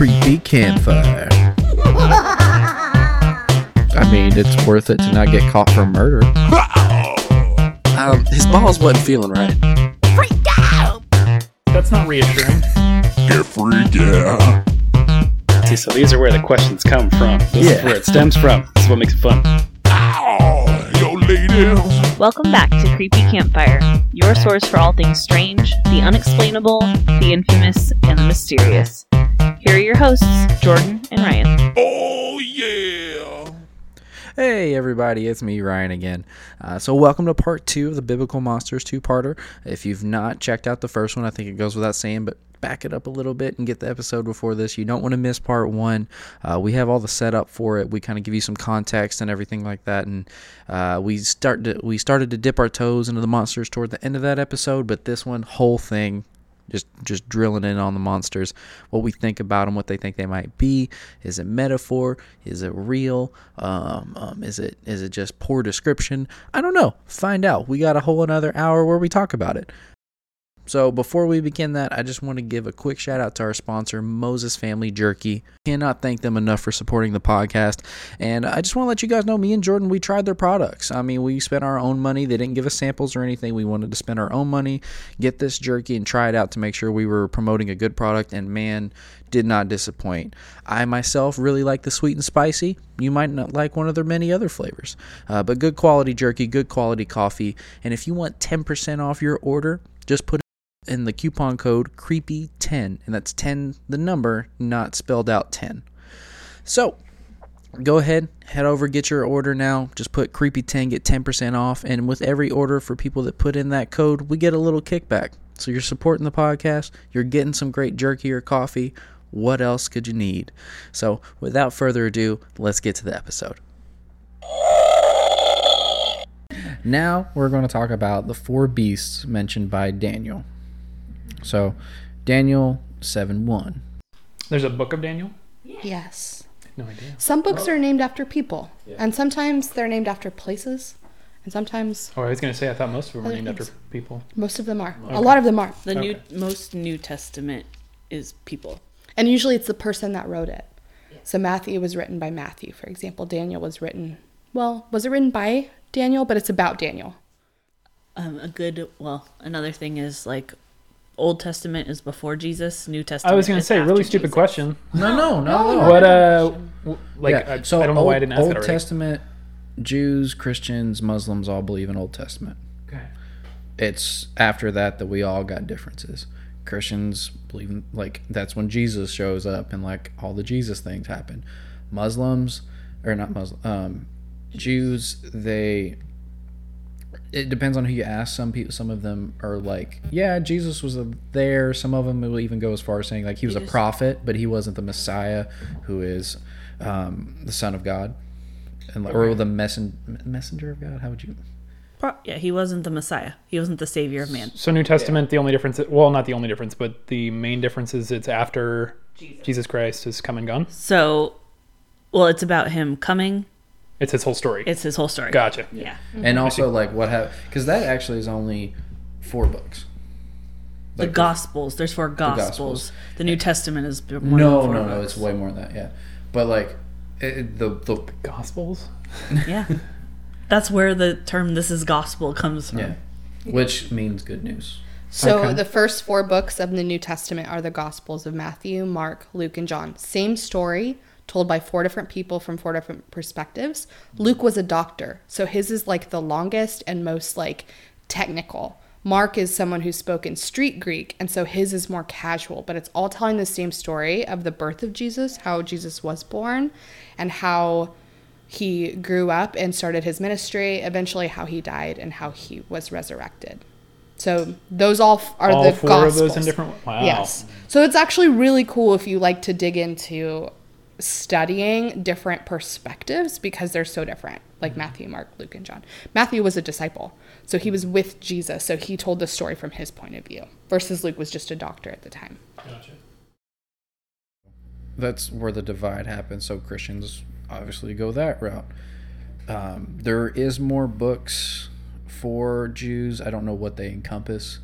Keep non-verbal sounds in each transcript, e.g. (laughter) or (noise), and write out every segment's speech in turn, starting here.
creepy campfire. I mean, it's worth it to not get caught for murder. Um, his balls wasn't feeling right. That's not reassuring. Get freaked, yeah. See, so these are where the questions come from. This Yeah. is where it stems from. This is what makes it fun. Ow, yo, ladies. Welcome back to Creepy Campfire, your source for all things strange, the unexplainable, the infamous, and the mysterious. Here are your hosts, Jordan and Ryan. Oh, yeah. Hey everybody, it's me Ryan again. Uh, so welcome to part two of the Biblical Monsters two-parter. If you've not checked out the first one, I think it goes without saying, but back it up a little bit and get the episode before this. You don't want to miss part one. Uh, we have all the setup for it. We kind of give you some context and everything like that, and uh, we start to, we started to dip our toes into the monsters toward the end of that episode, but this one whole thing just just drilling in on the monsters what we think about them what they think they might be. Is it metaphor? Is it real? Um, um, is it is it just poor description? I don't know. Find out. We got a whole another hour where we talk about it so before we begin that, I just want to give a quick shout out to our sponsor, Moses Family Jerky. Cannot thank them enough for supporting the podcast. And I just want to let you guys know, me and Jordan, we tried their products. I mean, we spent our own money. They didn't give us samples or anything. We wanted to spend our own money, get this jerky, and try it out to make sure we were promoting a good product. And man, did not disappoint. I myself really like the sweet and spicy. You might not like one of their many other flavors, uh, but good quality jerky, good quality coffee. And if you want 10% off your order, just put in the coupon code creepy10 and that's 10 the number not spelled out 10 so go ahead head over get your order now. Just put creepy10 get 10% off and with every order for people that put in that code we get a little kickback. So you're supporting the podcast you're getting some great jerky or coffee. What else could you need? So without further ado let's get to the episode. Now we're going to talk about the four beasts mentioned by daniel so, Daniel 7 1. There's a book of Daniel? Yes. No idea. Some books are named after people, and sometimes they're named after places, and sometimes Oh, I was going to say, I thought most of them were Other named after things. people. most of them are. A lot of them are. The new most New Testament is people. And usually it's the person that wrote it. So Matthew was written by Matthew, for example. Daniel was written, well, was it written by Daniel? But it's about Daniel. Um, a good well, another thing is like Old Testament is before Jesus. New Testament. I was going to say, really stupid Jesus. question. No, no, no. What, uh, like, yeah. I, so I don't know Old, why I didn't ask Old that already. Testament, Jews, Christians, Muslims all believe in Old Testament. Okay. It's after that that we all got differences. Christians believe in, like that's when Jesus shows up and like all the Jesus things happen. Muslims or not Muslim, um, Jews they. It depends on who you ask. Some people, some of them are like, yeah, Jesus was there. Some of them will even go as far as saying like he was a prophet, but he wasn't the Messiah, who is um, the Son of God, and like, or the messen- messenger of God. How would you? Pro- Yeah, he wasn't the Messiah. He wasn't the Savior of man. So, New Testament, the only difference, well, not the only difference, but the main difference is it's after Jesus, Christ has come and gone. So, well, it's about him coming. It's his whole story. It's his whole story. gotcha. Yeah. Mm-hmm. and also like what have because that actually is only four books. The Gospels. There's four Gospels. Gospels. The New Testament is more than No, four no, no. It's way more than that. Yeah, but like it, it- the the Gospels? (laughs) Yeah. That's where the term "this is gospel" comes from. yeah, which means good news. So Okay. the first four books of the New Testament are the Gospels of Matthew, Mark, Luke, and John. Same story told by four different people from four different perspectives. Luke was a doctor, so his is like the longest and most like technical. Mark is someone who spoke in street Greek, and so his is more casual, but it's all telling the same story of the birth of Jesus, how Jesus was born, and how he grew up and started his ministry, eventually how he died and how he was resurrected. So those all are All the four gospels. of those in different. Wow. Yes. So it's actually really cool if you like to dig into studying different perspectives because they're so different, like Matthew, Mark, Luke, and John. Matthew was a disciple, so he was with Jesus, so he told the story from his point of view, versus Luke was just a doctor at the time. Gotcha. That's where the divide happens. So Christians obviously go that route. Um, there is more books for Jews. I don't know what they encompass,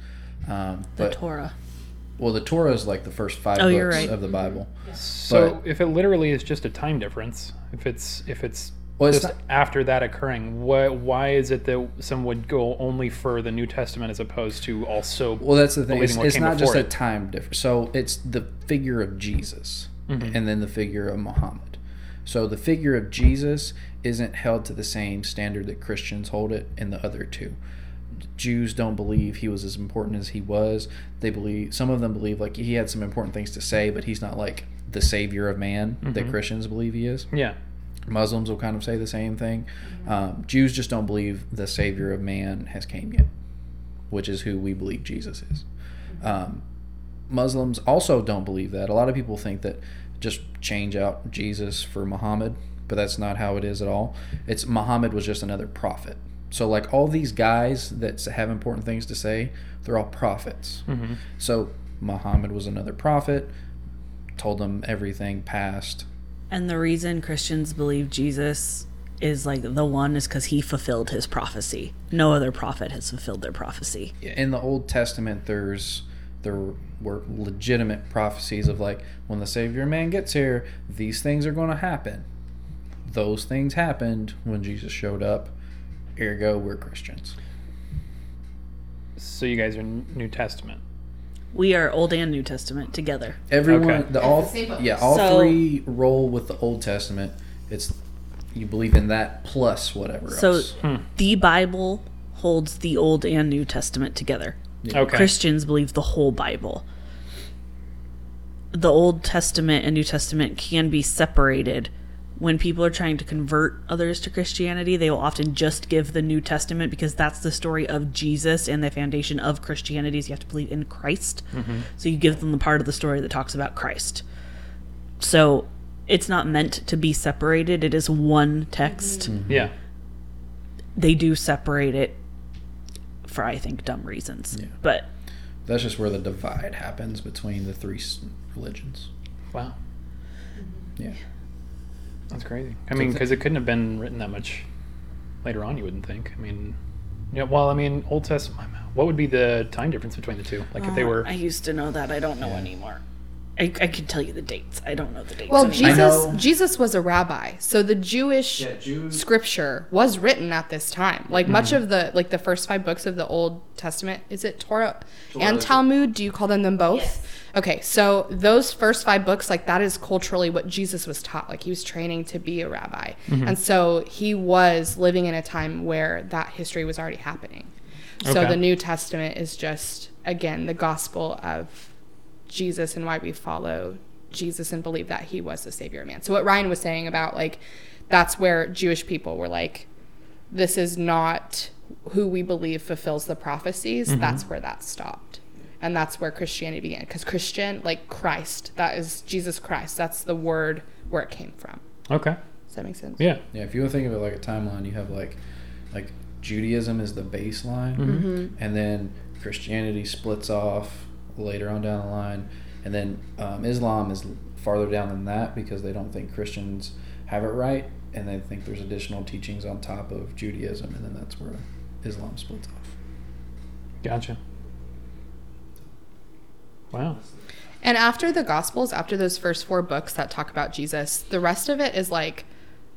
um, The but Torah. Well, the Torah is like the first five Oh, books you're right. of the Bible. So But- if it literally is just a time difference, if it's if it's Well, it's just not- after that occurring, what why is it that some would go only for the New Testament as opposed to also? Well, that's the thing. It's, believing what it's came not just before a it? time difference. So it's the figure of Jesus Mm-hmm. and then the figure of Muhammad. So the figure of Jesus isn't held to the same standard that Christians hold it in the other two. Jews don't believe he was as important as he was. They believe some of them believe like he had some important things to say, but he's not like the savior of man Mm-hmm. that Christians believe he is. Yeah. Muslims will kind of say the same thing. Um, Jews just don't believe the Savior of man has came yet, which is who we believe Jesus is. Um, Muslims also don't believe that. A lot of people think that just change out Jesus for Muhammad, but that's not how it is at all. It's Muhammad was just another prophet. So like all these guys that have important things to say, they're all prophets. Mm-hmm. So Muhammad was another prophet, told them everything past, And the reason Christians believe Jesus is like the one is because he fulfilled his prophecy. No other prophet has fulfilled their prophecy. in the Old Testament, there's there were legitimate prophecies of like when the Savior man gets here, these things are going to happen. Those things happened when Jesus showed up. Ergo, we're Christians. So you guys are New Testament. We are Old and New Testament together. Everyone, Okay. the all, the yeah, all So- three roll with the Old Testament. It's you believe in that plus whatever else. So else. Hmm. the Bible holds the Old and New Testament together. Okay. Christians believe the whole Bible. The Old Testament and New Testament can be separated. When people are trying to convert others to Christianity, they will often just give the New Testament because that's the story of Jesus and the foundation of Christianity is you have to believe in Christ. Mm-hmm. So you give them the part of the story that talks about Christ. So it's not meant to be separated. It is one text. Mm-hmm. Yeah. They do separate it for I think dumb reasons. Yeah. But That's just where the divide happens between the three religions. Wow. Yeah. That's crazy. I mean, because it couldn't have been written that much later on. You wouldn't think. I mean, yeah. Well, I mean, Old Testament. What would be the time difference between the two? Like if they oh, were. I used to know that. I don't know anymore. I, I could tell you the dates. I don't know the dates. Well, anymore. Jesus know- Jesus was a rabbi, so the Jewish scripture was written at this time. Like much mm-hmm. of the like the first five books of the Old Testament, is it Torah, and Talmud? Do you call them them both? Okay, so those first five books, like that is culturally what Jesus was taught. Like he was training to be a rabbi, mm-hmm. and so he was living in a time where that history was already happening. So Okay. the New Testament is just again the gospel of Jesus and why we follow Jesus and believe that he was the savior of man. So what Ryan was saying about like that's where Jewish people were like this is not who we believe fulfills the prophecies. Mm-hmm. That's where that stopped. And that's where Christianity began cuz Christian like Christ, that is Jesus Christ. That's the word where it came from. Okay. Does that make sense? Yeah. Yeah, if you want to think of it like a timeline, you have like like Judaism is the baseline, Mm-hmm. and then Christianity splits off later on down the line, and then um, Islam is farther down than that because they don't think Christians have it right, and they think there's additional teachings on top of Judaism, and then that's where Islam splits off. Gotcha. Wow. And after the Gospels, after those first four books that talk about Jesus, the rest of it is like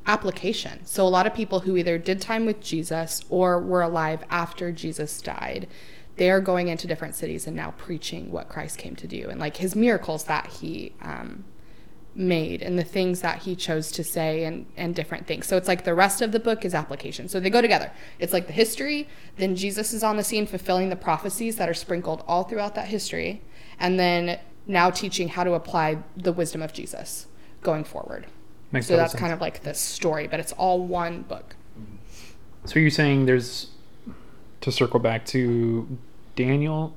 application. So a lot of people who either did time with Jesus or were alive after Jesus died, they are going into different cities and now preaching what Christ came to do and like his miracles that he um, made and the things that he chose to say and, and different things. So it's like the rest of the book is application. So they go together. It's like the history, then Jesus is on the scene fulfilling the prophecies that are sprinkled all throughout that history, and then now teaching how to apply the wisdom of Jesus going forward. Makes so that's sense. kind of like the story, but it's all one book. So you're saying there's to circle back to Daniel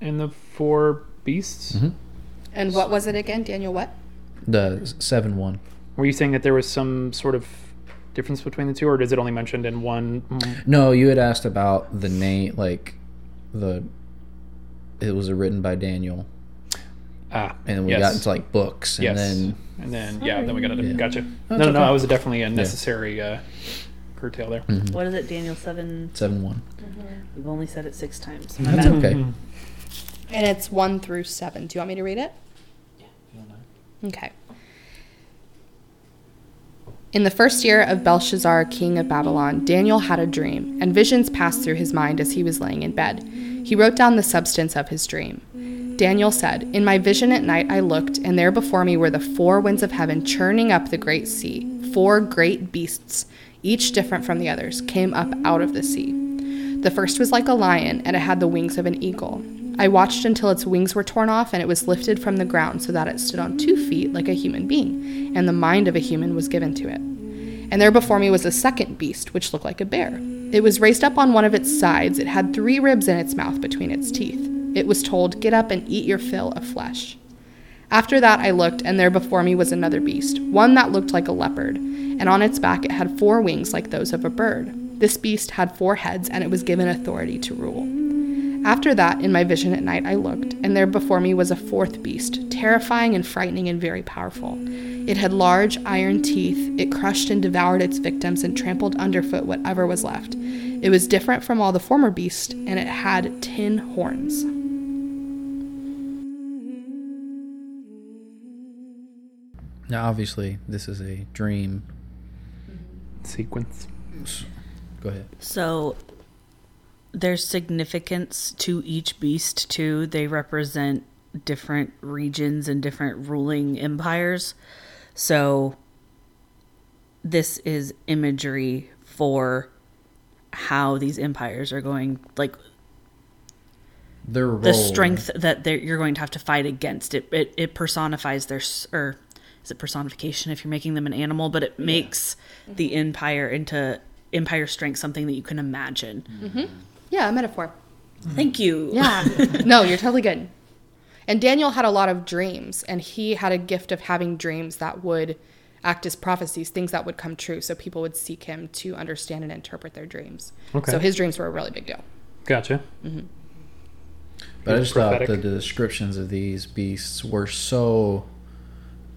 and the four beasts? Mm-hmm. And what was it again, Daniel? What? The seven one. Were you saying that there was some sort of difference between the two, or is it only mentioned in one? No, you had asked about the name, like the. It was written by Daniel, Ah, and then we yes. got into like books, and yes, then and then yeah, then we got it. Gotcha. No, That's no, no. okay. I was definitely a necessary uh, curtail there. what is it? Daniel seven. seven one. We've only said it six times. That's okay. And it's 1 through 7. Do you want me to read it? Yeah. Okay. In the first year of Belshazzar, king of Babylon, Daniel had a dream, and visions passed through his mind as he was laying in bed. He wrote down the substance of his dream. Daniel said, In my vision at night I looked, and there before me were the four winds of heaven churning up the great sea. Four great beasts, each different from the others, came up out of the sea. The first was like a lion, and it had the wings of an eagle. I watched until its wings were torn off, and it was lifted from the ground so that it stood on two feet like a human being, and the mind of a human was given to it. And there before me was a second beast, which looked like a bear. It was raised up on one of its sides. It had three ribs in its mouth between its teeth. It was told, Get up and eat your fill of flesh. After that I looked, and there before me was another beast, one that looked like a leopard, and on its back it had four wings like those of a bird. This beast had four heads, and it was given authority to rule. After that, in my vision at night, I looked, and there before me was a fourth beast, terrifying and frightening and very powerful. It had large iron teeth. It crushed and devoured its victims and trampled underfoot whatever was left. It was different from all the former beasts, and it had tin horns. Now, obviously, this is a dream. Sequence. Go ahead. So there's significance to each beast too. They represent different regions and different ruling empires. So this is imagery for how these empires are going like Their role, the strength that they're, you're going to have to fight against. It, it it personifies their or is it personification if you're making them an animal? But it makes mm-hmm. the empire into empire strength something that you can imagine mm-hmm. Yeah, a metaphor. thank you Yeah. (laughs) no, you're totally good. And Daniel had a lot of dreams, and he had a gift of having dreams that would act as prophecies, things that would come true. So people would seek him to understand and interpret their dreams. Okay. So his dreams were a really big deal. Gotcha. Mm-hmm. But I just thought Prophetic. the descriptions of these beasts were so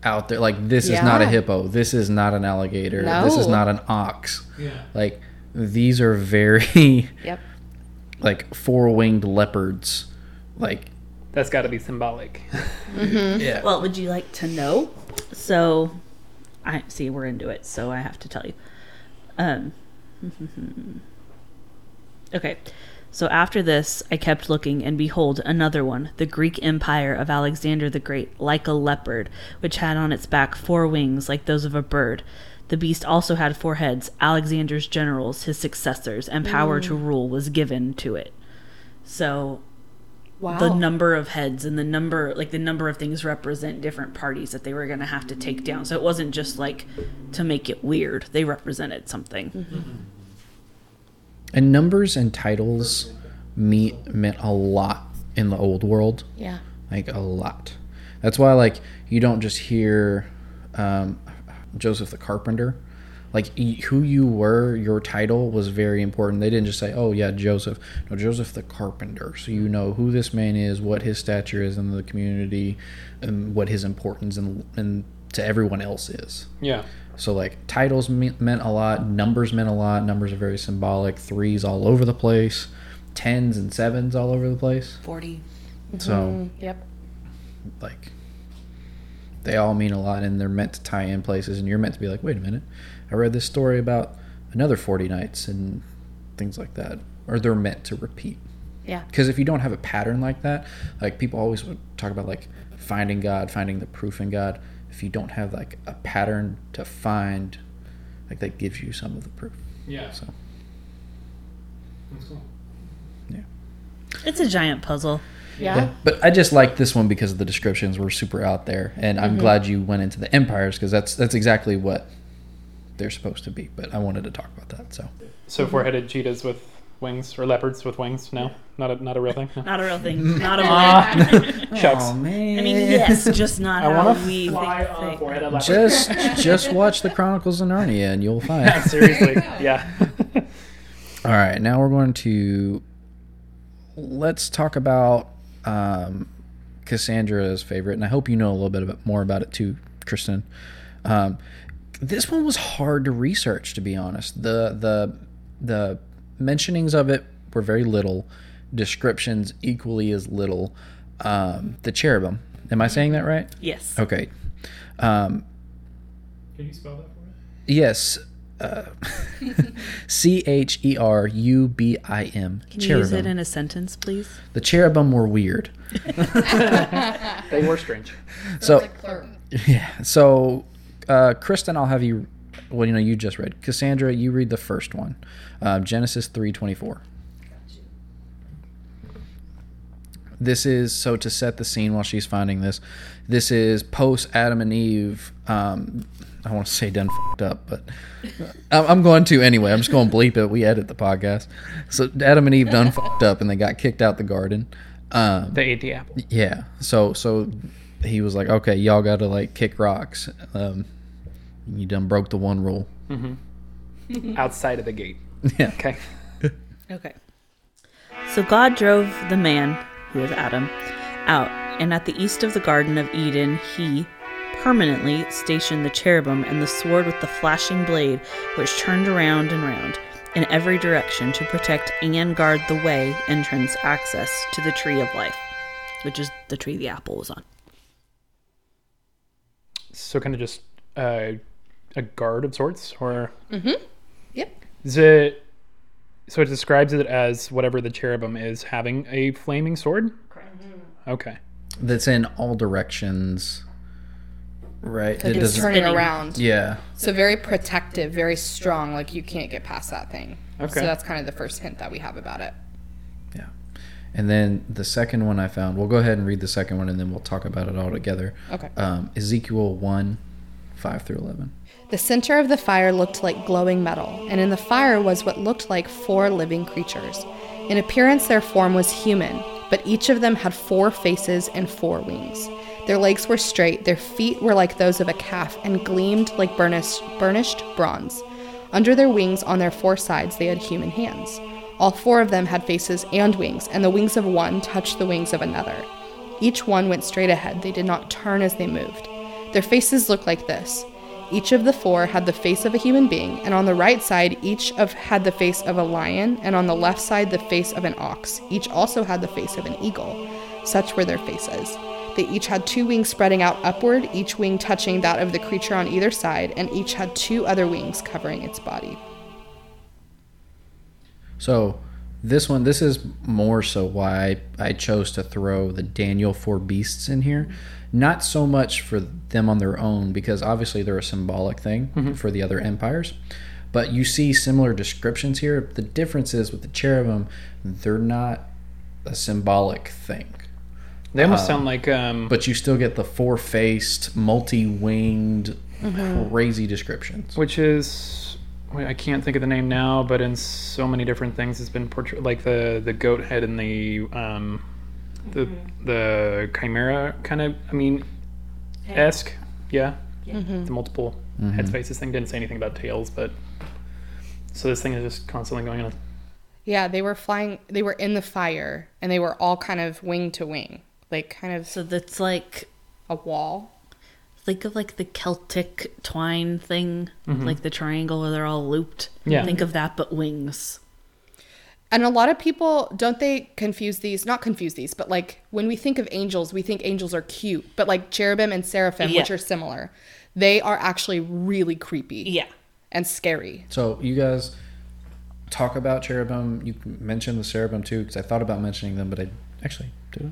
out there. Like this is not a hippo. This is not an alligator. This is not an ox. Yeah. Like these are very Yep. Like four winged leopards. Like That's got to be symbolic. mm-hmm. yeah. well would you like to know so i see we're into it so i have to tell you um (laughs) okay so after this i kept looking and behold another one the greek empire of alexander the great like a leopard which had on its back four wings like those of a bird the beast also had four heads alexander's generals his successors and power to mm. rule was given to it so Wow. the number of heads and the number like the number of things represent different parties that they were going to have to take down so it wasn't just like to make it weird they represented something mm-hmm. Mm-hmm. And numbers and titles meet meant a lot in the old world. yeah. like a lot. That's why like you don't just hear um, Joseph the carpenter. Like who you were, your title was very important. They didn't just say, "Oh yeah, Joseph." No, Joseph the carpenter. So you know who this man is, what his stature is in the community, and what his importance and and to everyone else is. Yeah. So like titles me- meant a lot, numbers meant a lot. Numbers are very symbolic. Threes all over the place, tens and sevens all over the place. 40 So mm-hmm. Yep. like they all mean a lot and they're meant to tie in places. And you're meant to be like wait a minute i read this story about another 40 nights and things like that. Or they're meant to repeat. Yeah. because if you don't have a pattern like that like people always talk about like finding god finding the proof in god. If you don't have like a pattern to find like that gives you some of the proof. Yeah. so. That's cool. Yeah. It's a giant puzzle Yeah. Yeah, but I just like this one because the descriptions were super out there, and I'm mm-hmm. glad you went into the empires because that's that's exactly what they're supposed to be. But I wanted to talk about that. So So four-headed cheetahs with wings or leopards with wings? No, not a not a real thing. No. not a real thing (laughs) not a real (laughs) Shucks. Oh, man, i mean (laughs) yes just not I how want to we fly think, on a think. four-headed leopard. just just watch the Chronicles of Narnia, and you'll find. Seriously, yeah. All right, now we're going to let's talk about um, Cassandra's favorite, and I hope you know a little bit about, more about it too, Kristen. Um, this one was hard to research, to be honest. the the The mentionings of it were very little, descriptions equally as little. um, the cherubim. Am I saying that right? Yes. Okay. Um, Can you spell that for me? yes. Uh, (laughs) C H E R U B I M. Can you use it in a sentence, please? The cherubim were weird. (laughs) They were strange. So yeah. So uh, Kristen, I'll have you. Well, you know, you just read Cassandra. You read the first one, uh, Genesis three twenty four. This is so to set the scene while she's finding this. This is post Adam and Eve. Um, I want to say done fucked up, but I'm I'm going to anyway. I'm just going to bleep it. We edit the podcast. So Adam and Eve done fucked up, and they got kicked out the garden. Um, They ate the apple. yeah. So so he was like, okay, y'all got to like kick rocks. Um, you done broke the one rule. Outside of the gate. (laughs) Yeah. Okay. Okay. So God drove the man, who was Adam, out, and at the east of the Garden of Eden, he permanently stationed the cherubim and the sword with the flashing blade, which turned around and round in every direction to protect and guard the way, entrance, access to the tree of life, which is the tree the apple was on. So kind of just uh, a guard of sorts, or mm-hmm. Yep. is it? So it describes it as whatever the cherubim is having a flaming sword. Okay. That's in all directions. Right. It It's turning around. Yeah. So very protective, very strong. Like you can't get past that thing. Okay. So that's kind of the first hint that we have about it. Yeah. And then the second one I found. We'll go ahead and read the second one, and then we'll talk about it all together. Okay. Um, Ezekiel one, five through eleven. The center of the fire looked like glowing metal, and in the fire was what looked like four living creatures. In appearance, their form was human, but each of them had four faces and four wings. Their legs were straight, their feet were like those of a calf, and gleamed like burnished, burnished bronze. Under their wings, on their four sides, they had human hands. All four of them had faces and wings, and the wings of one touched the wings of another. Each one went straight ahead, they did not turn as they moved. Their faces looked like this. Each of the four had the face of a human being, and on the right side, each of had the face of a lion, and on the left side, the face of an ox. Each also had the face of an eagle. Such were their faces. They each had two wings spreading out upward, each wing touching that of the creature on either side, and each had two other wings covering its body. So this one, this is more so why I, I chose to throw the Daniel four beasts in here. Not so much for them on their own, because obviously they're a symbolic thing mm-hmm. for the other empires. But you see similar descriptions here. The difference is with the cherubim, they're not a symbolic thing. They almost um, sound like um, But you still get the four faced, multi winged, mm-hmm. crazy descriptions. which is I can't think of the name now, but in so many different things, it's been portrayed like the the goat head and the um, the mm-hmm. the chimera kind of. I mean, esque, yeah. Mm-hmm. The multiple heads faces thing didn't say anything about tails, but so this thing is just constantly going on. Yeah, they were flying, they were in the fire, and they were all kind of wing to wing, like kind of So that's like a wall. think of like the Celtic twine thing, mm-hmm. like the triangle where they're all looped. Yeah. Think of that, but wings. And a lot of people don't they confuse these, not confuse these, but like when we think of angels, we think angels are cute, but like cherubim and seraphim, which are similar, they are actually really creepy Yeah. and scary. So you guys talk about cherubim. You mentioned the cherubim too, because I thought about mentioning them, but I actually did.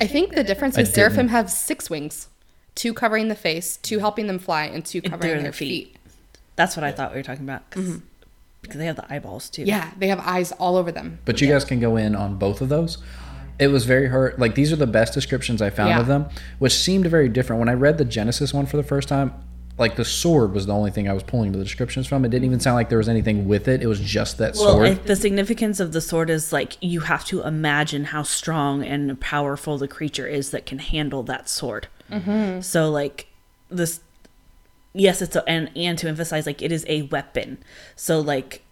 I think the difference is seraphim have six wings, two covering the face, two helping them fly, and two covering their, their feet. feet. That's what I thought we were talking about. 'cause- mm-hmm. Because they have the eyeballs too. Yeah, they have eyes all over them. But you guys can go in on both of those. It was very hard. Like these are the best descriptions I found Yeah. of them, which seemed very different. When I read the Genesis one for the first time, like the sword was the only thing I was pulling the descriptions from. It didn't even sound like there was anything with it. It was just that Well, sword. I, the significance of the sword is like you have to imagine how strong and powerful the creature is that can handle that sword. Mm-hmm. So, like this, yes, it's a, and and to emphasize, like it is a weapon. So, like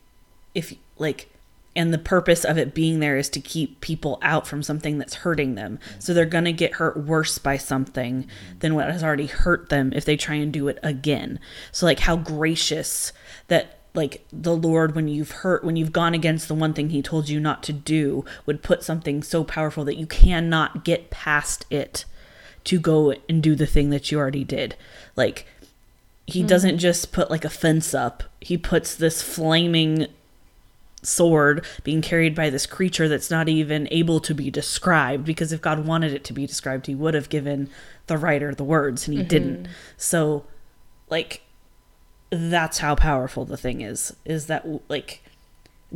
if like, and the purpose of it being there is to keep people out from something that's hurting them. So they're gonna get hurt worse by something than what has already hurt them if they try and do it again. So, like how gracious that like the Lord when you've hurt when you've gone against the one thing he told you not to do would put something so powerful that you cannot get past it to go and do the thing that you already did. Like he mm. doesn't just put like a fence up. He puts this flaming sword being carried by this creature that's not even able to be described because if God wanted it to be described, he would have given the writer the words and he mm-hmm. didn't. So like that's how powerful the thing is is that like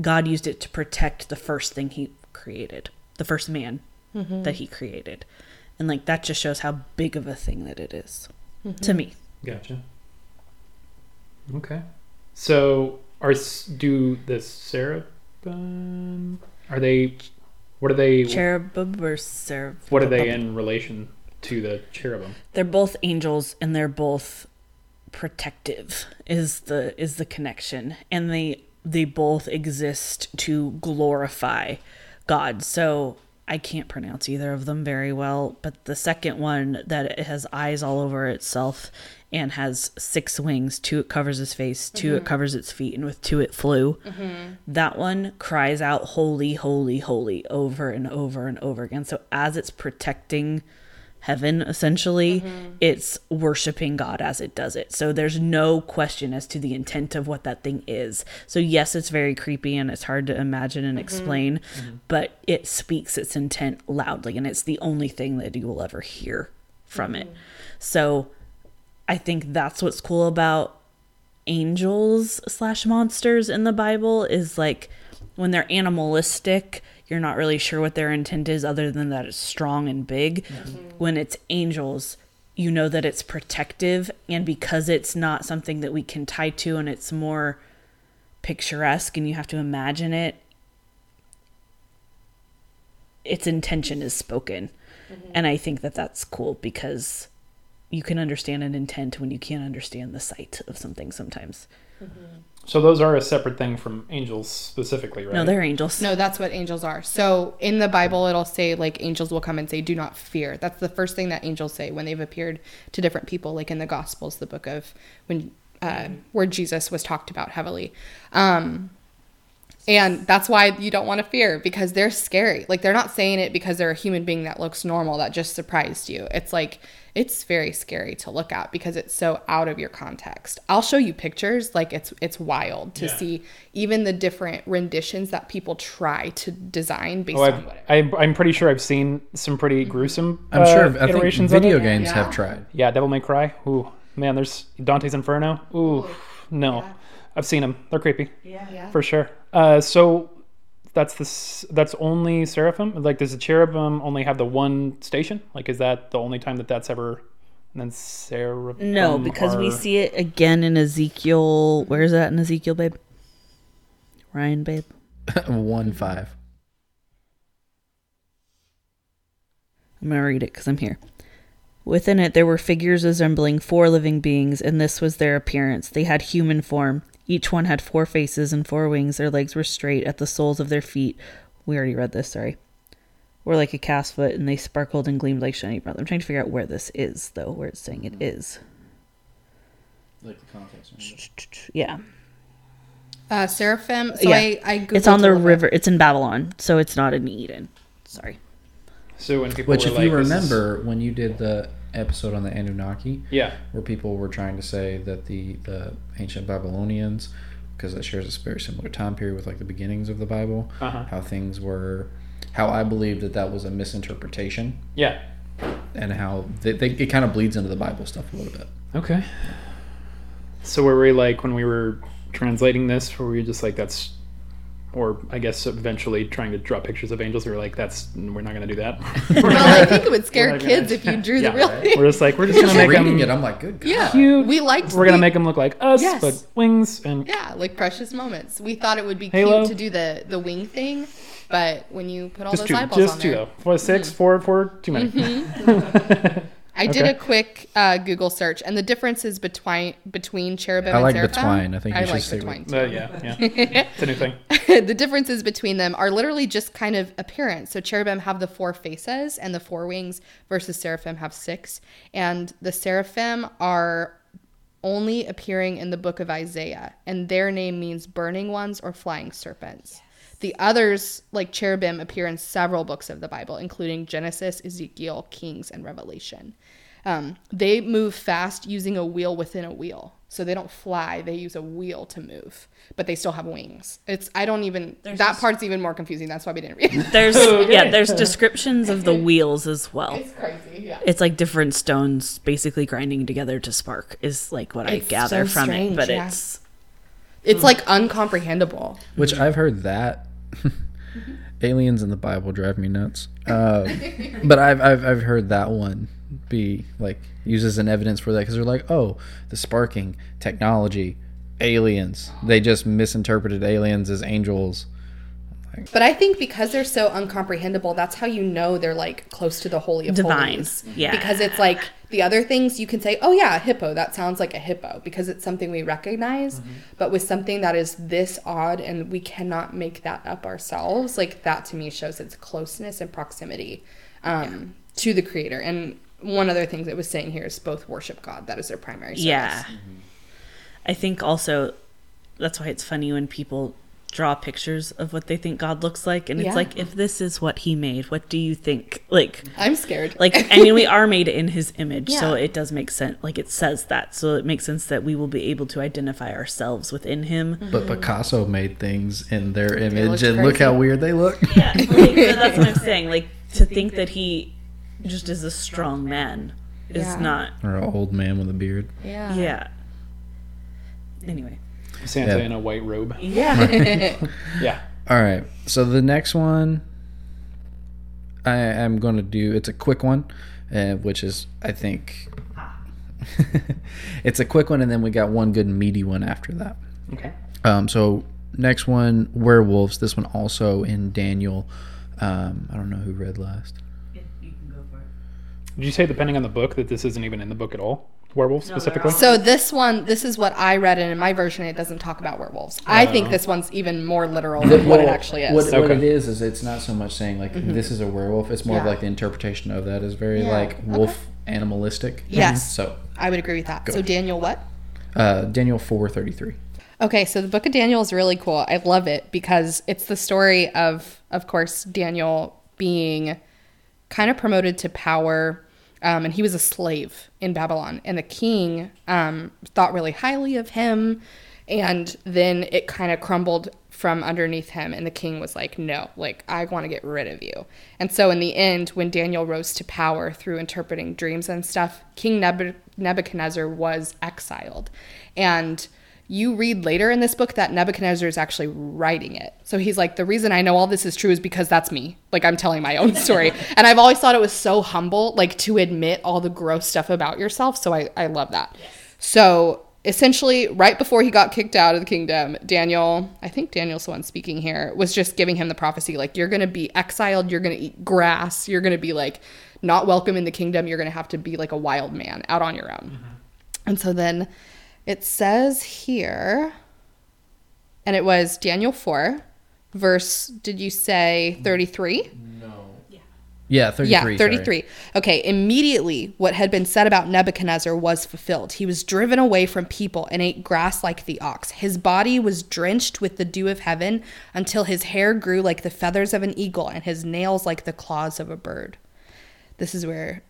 God used it to protect the first thing he created, the first man mm-hmm. that he created. And like that just shows how big of a thing that it is mm-hmm. to me. Gotcha. Okay. So, are do the seraphim? Are they? What are they? Cherubim or seraph? what are they in relation to the cherubim? They're both angels and they're both protective is the is the connection and they they both exist to glorify God. So I can't pronounce either of them very well, but the second one that it has eyes all over itself and has six wings, two it covers its face, 2 it mm-hmm. covers its feet, and with two it flew. Mm-hmm. That one cries out holy, holy, holy over and over and over again. So as it's protecting heaven essentially mm-hmm. it's worshiping god as it does it. So there's no question as to the intent of what that thing is. So yes it's very creepy and it's hard to imagine and explain but it speaks its intent loudly and it's the only thing that you will ever hear from it. So i think that's what's cool about angels slash monsters in the bible is like when they're animalistic you're not really sure what their intent is other than that it's strong and big. Mm-hmm. When it's angels you know that it's protective and because it's not something that we can tie to and it's more picturesque and you have to imagine it its intention is spoken. Mm-hmm. And i think that that's cool because you can understand an intent when you can't understand the sight of something sometimes So those are a separate thing from angels specifically, right? no they're angels No, that's what angels are. So in the Bible, it'll say like angels will come and say, "Do not fear." That's the first thing that angels say when they've appeared to different people, like in the Gospels, the book of when uh, where Jesus was talked about heavily. Um, and that's why you don't want to fear because they're scary. Like they're not saying it because they're a human being that looks normal that just surprised you. It's like it's very scary to look at because it's so out of your context. I'll show you pictures like it's it's wild to Yeah. see even the different renditions that people try to design based Oh, on I've, whatever. I'm, I'm pretty sure I've seen some pretty gruesome. I'm uh, sure. I think iterations of video it. games Yeah. have tried. Yeah, Devil May Cry. Ooh, man, there's Dante's Inferno. Ooh, no, I've seen them. They're creepy. Yeah, Yeah. for sure. Uh, so that's the that's only seraphim. Like, does the cherubim only have the one station? Like, is that the only time that that's ever? And then seraphim. No, because we see it again in Ezekiel. Where is that in Ezekiel, babe? Ryan, babe. (laughs) One five. I'm going to read it because I'm here. Within it, there were figures resembling four living beings, and this was their appearance. They had human form. Each one had four faces and four wings. Their legs were straight at the soles of their feet. We already read this, sorry. Were like a calf's foot, and they sparkled and gleamed like shiny bronze. I'm trying to figure out where this is, though, where it's saying it is. Like the context. (tsk) Yeah. Uh, seraphim. So Yeah. I, I Googled It's on the little bit. river. It's in Babylon, so it's not in Eden. Sorry. So when people Which, were if like, you this is- remember, when you did the episode on the Anunnaki, yeah, where people were trying to say that the the ancient Babylonians, because it shares a very similar time period with like the beginnings of the Bible, Uh-huh. how things were, how I believe that that was a misinterpretation, yeah, and how they, they, it kind of bleeds into the Bible stuff a little bit. okay. So were we like when we were translating this, were we just like that's, or I guess eventually trying to draw pictures of angels, we were like that's we're not gonna do that. (laughs) (laughs) Well, I think it would scare (laughs) kids gonna- if you drew Yeah, the real right. thing. We're just like we're just gonna make them it, I'm like, good God. Yeah, cute. we liked. We're gonna make them look like us, Yes. but wings and Yeah, like precious moments. We thought it would be Halo. cute to do the the wing thing, but when you put all just those two, eyeballs just on two there, though. Four, six, mm-hmm. four, four, too many. I did a quick uh, Google search, and the differences between between cherubim I like and seraphim. between. I think you I should like say between. Uh, yeah, yeah, (laughs) it's a new thing. (laughs) the differences between them are literally just kind of appearance. So cherubim have the four faces and the four wings, versus seraphim have six. And the seraphim are only appearing in the book of Isaiah, and their name means burning ones or flying serpents. The others, like cherubim, appear in several books of the Bible, including Genesis, Ezekiel, Kings, and Revelation. Um, they move fast using a wheel within a wheel. So they don't fly, they use a wheel to move, but they still have wings. It's I don't even that just- part's even more confusing. That's why we didn't read. it. There's (laughs) yeah, there's descriptions of the wheels as well. it's crazy. Yeah. It's like different stones basically grinding together to spark is like what I gather so from strange, it. But yeah. it's It's like uncomprehendable. Which I've heard that (laughs) aliens in the Bible drive me nuts. Uh, (laughs) but I've, I've I've heard that one be like used as an evidence for that because they're like, oh, the sparking technology, aliens. They just misinterpreted aliens as angels. But I think because they're so uncomprehendable, that's how you know they're like close to the holy of Divine. holies. Yeah. Because it's like the other things you can say, oh yeah, a hippo. That sounds like a hippo because it's something we recognize. But with something that is this odd and we cannot make that up ourselves, like that to me shows its closeness and proximity um, to the creator. And one other thing that was saying here is both worship God. That is their primary service. yeah. I think also that's why it's funny when people draw pictures of what they think God looks like and Yeah. it's like if this is what he made, what do you think? Like I'm scared. like I mean we are made in his image, so it does make sense. Like it says that. So it makes sense that we will be able to identify ourselves within him. But Picasso made things in their image, and look how weird they look. Yeah, like, that's what I'm (laughs) saying. Like to think that he just is a strong man is Yeah. not. or an old man with a beard. yeah. Yeah. Anyway. Santa Yeah. in a white robe. Yeah. (laughs) Yeah. All right. So the next one I am going to do it's a quick one, uh, which is I think (laughs) it's a quick one and then we got one good meaty one after that. Okay. Um so next one werewolves. This one also in Daniel um I don't know who read last. You can go for it. Did you say depending on the book that this isn't even in the book at all? Werewolf specifically? So this one, this is what I read, and in my version, it doesn't talk about werewolves. I think this one's even more literal than what it actually is. What, what Okay. it is is it's not so much saying like this is a werewolf. It's more of Mm-hmm. Yeah. like the interpretation of that is very Yeah. like wolf animalistic. Yes. So I would agree with that. So Daniel, what? uh, Daniel four thirty three. Okay, so the book of Daniel is really cool. I love it because it's the story of, of course, Daniel being kind of promoted to power. Um, and he was a slave in Babylon. And the king um, thought really highly of him. And then it kind of crumbled from underneath him. And the king was like, no, like, I want to get rid of you. And so, in the end, when Daniel rose to power through interpreting dreams and stuff, King Nebu- Nebuchadnezzar was exiled. And you read later in this book that Nebuchadnezzar is actually writing it. So he's like, the reason I know all this is true is because that's me. Like I'm telling my own story. (laughs) and I've always thought it was so humble, like to admit all the gross stuff about yourself. So I, I love that. So essentially, right before he got kicked out of the kingdom, Daniel, I think Daniel's the one speaking here, was just giving him the prophecy like, you're going to be exiled, you're going to eat grass, you're going to be like not welcome in the kingdom, you're going to have to be like a wild man out on your own. Mm-hmm. And so then it says here, and it was Daniel 4, verse, did you say 33? No. Yeah, thirty Yeah, three. 33. Okay, immediately what had been said about Nebuchadnezzar was fulfilled. He was driven away from people and ate grass like the ox. His body was drenched with the dew of heaven until his hair grew like the feathers of an eagle and his nails like the claws of a bird. This is where,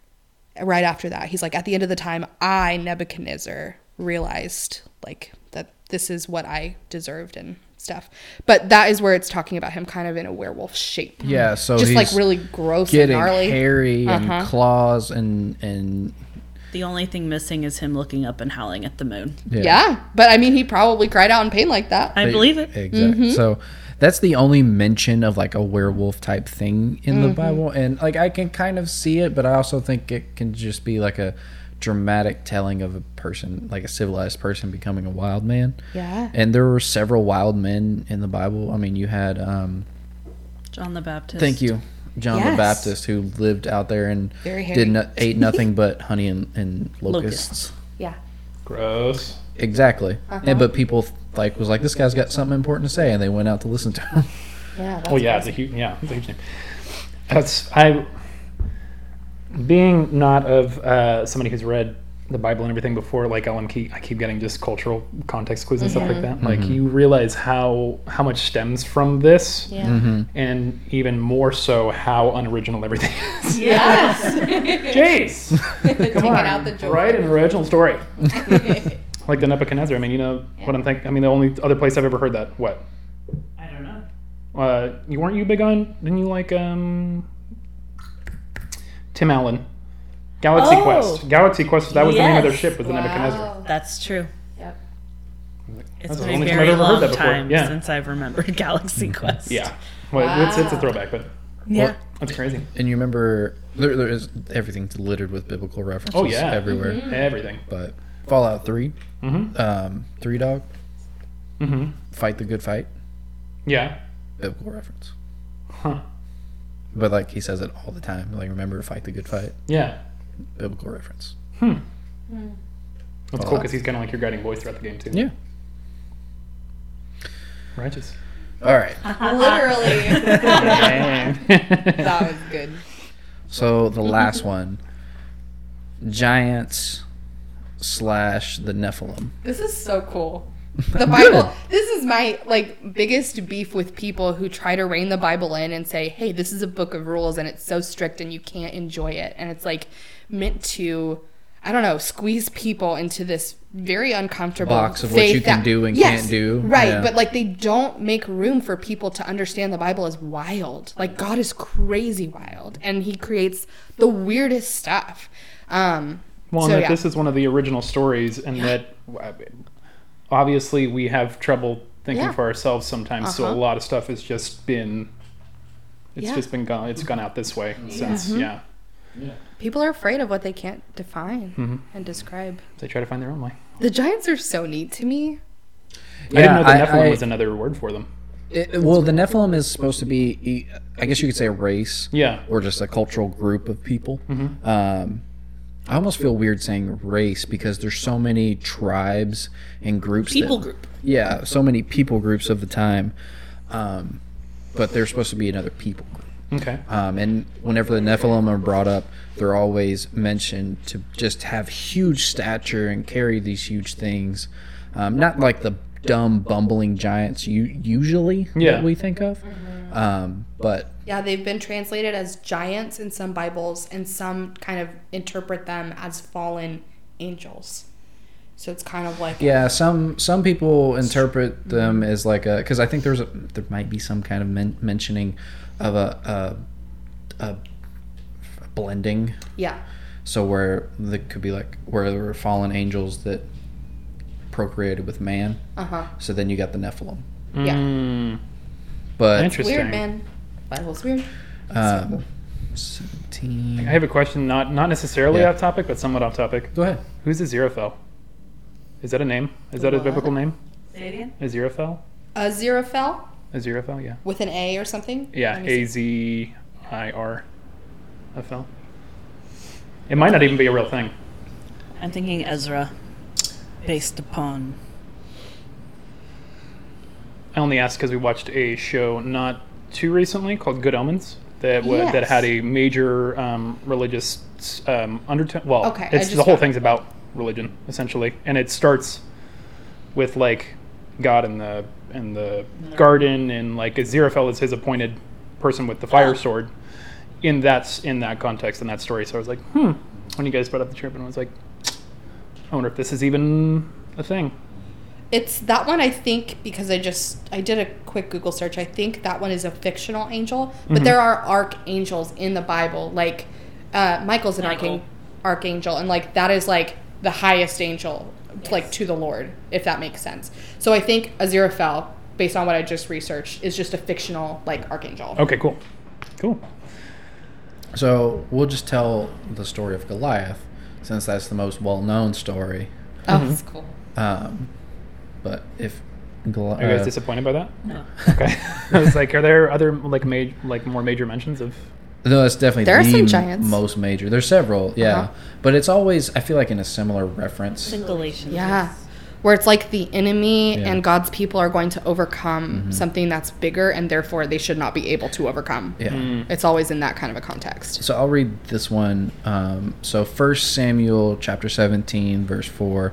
right after that, he's like, at the end of the time, I, Nebuchadnezzar, realized like that this is what I deserved and stuff. But that is where it's talking about him kind of in a werewolf shape. Yeah, so Just he's like really gross and gnarly. hairy and Uh-huh. claws and and The only thing missing is him looking up and howling at the moon. Yeah. but I mean, he probably cried out in pain like that. I believe it. Exactly. Mm-hmm. So that's the only mention of like a werewolf type thing in Mm-hmm. the Bible, and like I can kind of see it, but I also think it can just be like a dramatic telling of a person, like a civilized person becoming a wild man. Yeah. And there were several wild men in the Bible. I mean, you had um, John the Baptist. thank you. John the Baptist, who lived out there and did no, ate (laughs) nothing but honey and, and locusts. Locusts. Yeah. Gross. Exactly. Uh-huh. And but people like was like this guy's got something important to say, and they went out to listen to him. Yeah. That's Well, yeah, it's a huge, yeah, it's a huge name. That's I. Being not of uh, somebody who's read the Bible and everything before, like LM keep, I keep getting just cultural context clues and stuff like that. Mm-hmm. Like you realize how how much stems from this, Yeah. Mm-hmm. and even more so how unoriginal everything is. Yes. Jace, Taking come on, out the write an original story. (laughs) like the Nebuchadnezzar. I mean, you know what I'm thinking. I mean, the only other place I've ever heard that. What? I don't know. Uh, you weren't you big on? Didn't you like um, Tim Allen? Galaxy Oh. Quest. Galaxy Quest. That was the name of their Yes. ship. Was the Nebuchadnezzar. That's true. Yep. It's That's the been a only time very ever heard long that before. time Yeah. since I've remembered (laughs) Galaxy Quest. Yeah. Well, it's, it's a throwback, but Yeah. that's crazy. And you remember there, there is everything's littered with biblical references Oh, yeah. everywhere. Everything. But Fallout 3, Mm-hmm. um, Three Dog, Mm-hmm. Fight the Good Fight, Yeah. biblical reference. Huh. But like he says it all the time. Like remember to fight the good fight, Yeah. biblical reference. Hmm. That's cool because he's kind of like your guiding voice throughout the game too. Yeah. Righteous. All right. (laughs) Literally. (laughs) That was good. So the last one, giants slash the Nephilim. This is so cool. The (laughs) Bible. This is my like biggest beef with people who try to rein the Bible in and say, "Hey, this is a book of rules and it's so strict and you can't enjoy it." And it's like meant to I don't know, squeeze people into this very uncomfortable Box of what faith you can do and can't do. Right, Yeah. but like they don't make room for people to understand the Bible is wild. Like God is crazy wild, and He creates the weirdest stuff. Um, Well, so, and that yeah. this is one of the original stories, and that uh, obviously we have trouble thinking Yeah. for ourselves sometimes. So a Uh-huh. lot of stuff has just been, it's Yeah. just been gone. It's gone out this way since yeah. people are afraid of what they can't define Mm-hmm. and describe. They try to find their own way. The giants are so neat to me. I didn't know the I- Nephilim I- was another word for them. It, well, the Nephilim is supposed to be, I guess you could say, a race. Yeah. Or just a cultural group of people. Um, I almost feel weird saying race because there's so many tribes and groups. People that, group. Yeah, so many people groups of the time. Um, but they're supposed to be another people group. Okay. Um, and whenever the Nephilim are brought up, they're always mentioned to just have huge stature and carry these huge things. Um, not like the dumb, bumbling giants you usually Yeah. that we think of, um, but Yeah, they've been translated as giants in some Bibles, and some kind of interpret them as fallen angels. So it's kind of like yeah, some some people interpret them as like a because I think there's a there might be some kind of men- mentioning of a, a, a blending yeah, So where there could be like where there were fallen angels that procreated with man. uh huh, So then you got the Nephilim. yeah. Mm, But interesting. Weird man. Bible's weird. um, seventeen. I have a question, not not necessarily Yeah. off topic, but somewhat off topic. Go ahead. Who's Aziraphale? Is that a name? Is that a What? biblical name? Say it again. Aziraphale? Aziraphale Aziraphale, yeah. with an A or something. Yeah, Let me see. A Z I R F L. It might not even be a real thing. I'm thinking Ezra, based upon. I only asked because we watched a show not too recently called Good Omens that wa- that had a major um, religious um, undertone. Well, Okay, it's the whole thing's about religion essentially, and it starts with like God in the in the garden, and like Aziraphale is his appointed person with the fire sword. In that in that context in that story, so I was like, hmm. When you guys brought up the trip, and I was like, I wonder if this is even a thing. It's that one I think because I just I did a quick Google search. I think that one is a fictional angel, but there are archangels in the Bible. Like uh, Michael's an Michael. archang- archangel, and like that is like the highest angel, like to the Lord, if that makes sense. So I think Aziraphale, based on what I just researched, is just a fictional like archangel. Okay, cool, cool. So we'll just tell the story of Goliath, since that's the most well-known story. Oh, that's cool. Um, but if Goli- Are you guys uh, disappointed by that? No. Okay. (laughs) I was like, are there other like ma- like more major mentions of? No, it's definitely There are the some giants. most major. There's several, yeah, Uh-huh. but it's always I feel like in a similar reference. Galatians. Yeah. where it's like the enemy Yeah. Mm-hmm. and God's people are going to overcome something that's bigger and therefore they should not be able to overcome. Yeah. It's always in that kind of a context. So I'll read this one. Um, so First Samuel chapter 17, verse 4.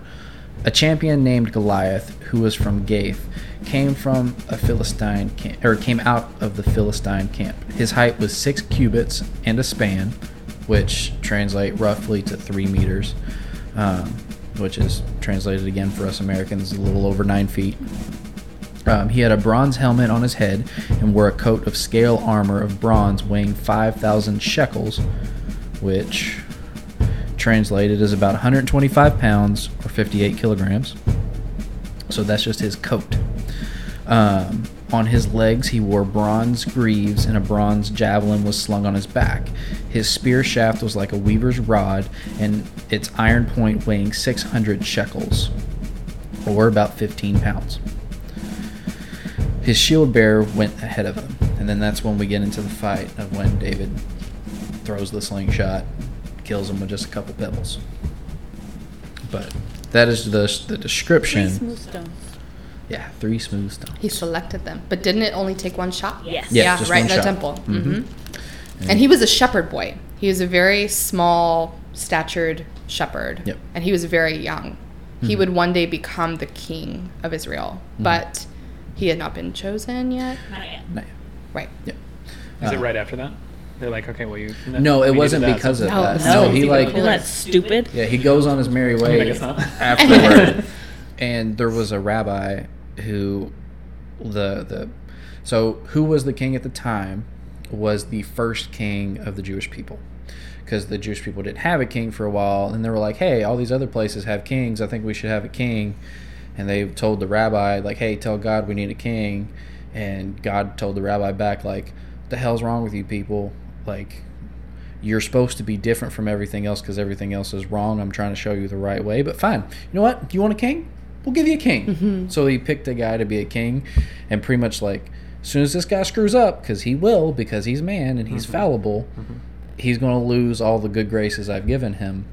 A champion named Goliath, who was from Gath, came from a Philistine camp, or came out of the Philistine camp. His height was six cubits and a span, which translate roughly to three meters, um, which is translated again for us Americans a little over nine feet. Um, he had a bronze helmet on his head and wore a coat of scale armor of bronze weighing 5,000 shekels, which translated is about 125 pounds or 58 kilograms. So that's just his coat. Um, on his legs, he wore bronze greaves, and a bronze javelin was slung on his back. His spear shaft was like a weaver's rod, and its iron point weighing 600 shekels, or about 15 pounds his shield bearer went ahead of him. And then that's when we get into the fight of when David throws the slingshot, kills him with just a couple pebbles. But that is the, the description. Smooth stones. Yeah, three smooth stones. He selected them, but didn't it only take one shot? Yes. Yeah, Yeah, just right one in the shot. temple. hmm And he was a shepherd boy. He was a very small statured shepherd. Yep. And he was very young. He would one day become the king of Israel, but he had not been chosen yet. No, Right. yeah. Is it Uh, right after that? They're like, okay, well, you. No, it we wasn't did that, because so- of No, that. no, No, he it's like even Isn't that stupid? yeah he goes on his merry I way guess not. (laughs) afterward. and there was a rabbi who the the so who was the king at the time was the first king of the Jewish people because the Jewish people didn't have a king for a while and they were like hey all these other places have kings I think we should have a king and they told the rabbi like hey tell God we need a king and God told the rabbi back like the hell's wrong with you people like you're supposed to be different from everything else because everything else is wrong. I'm trying to show you the right way, but fine. You know what? You want a king? We'll give you a king. Mm-hmm. So he picked a guy to be a king, and pretty much like as soon as this guy screws up, because he will, because he's man and he's mm-hmm. fallible, mm-hmm. he's going to lose all the good graces I've given him.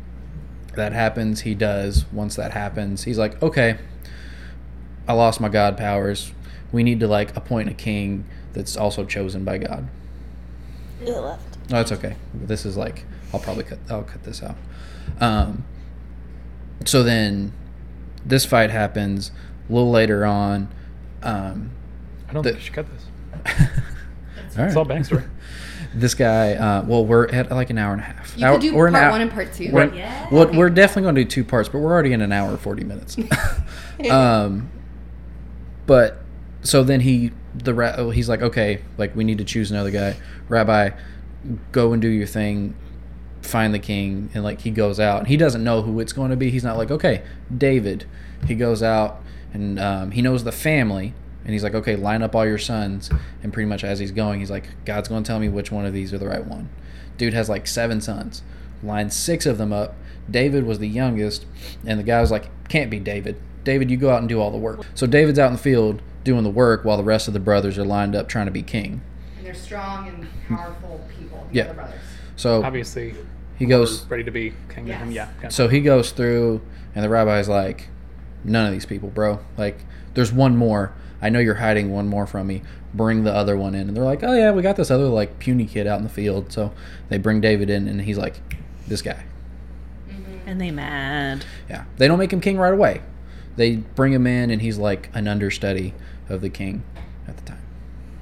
That happens. He does. Once that happens, he's like, okay, I lost my God powers. We need to like appoint a king that's also chosen by God. No, that's okay. This is like I'll probably cut. I'll cut this out. Um, so then, this fight happens a little later on. Um, I don't the- think we should cut this. (laughs) all It's all right. backstory. (laughs) This guy. Uh, well, we're at like an hour and a half. You Hour- could do we're an part hour- one and part two. We're, well, we're definitely going to do two parts, but we're already in an hour and forty minutes. (laughs) um, but so then he the ra- he's like, okay, like we need to choose another guy. Rabbi, go and do your thing. Find the king, and like he goes out, he doesn't know who it's going to be. He's not like, okay, David. He goes out, and um, he knows the family, and he's like, okay, line up all your sons. And pretty much as he's going, he's like, God's going to tell me which one of these are the right one. Dude has like seven sons. Lined six of them up. David was the youngest, and the guy was like, can't be David. David, you go out and do all the work. So David's out in the field doing the work while the rest of the brothers are lined up trying to be king. And they're strong and hmm. powerful people. Yeah. brothers. So Obviously, he goes. ready to be king. Yes. Yeah. gotcha. So he goes through, and the rabbi's like, none of these people, bro. Like, there's one more. I know you're hiding one more from me. Bring the other one in. And they're like, oh, yeah, we got this other, like, puny kid out in the field. So they bring David in, and he's like, this guy. Mm-hmm. And they mad. Yeah. They don't make him king right away. They bring him in, and he's like an understudy of the king at the time.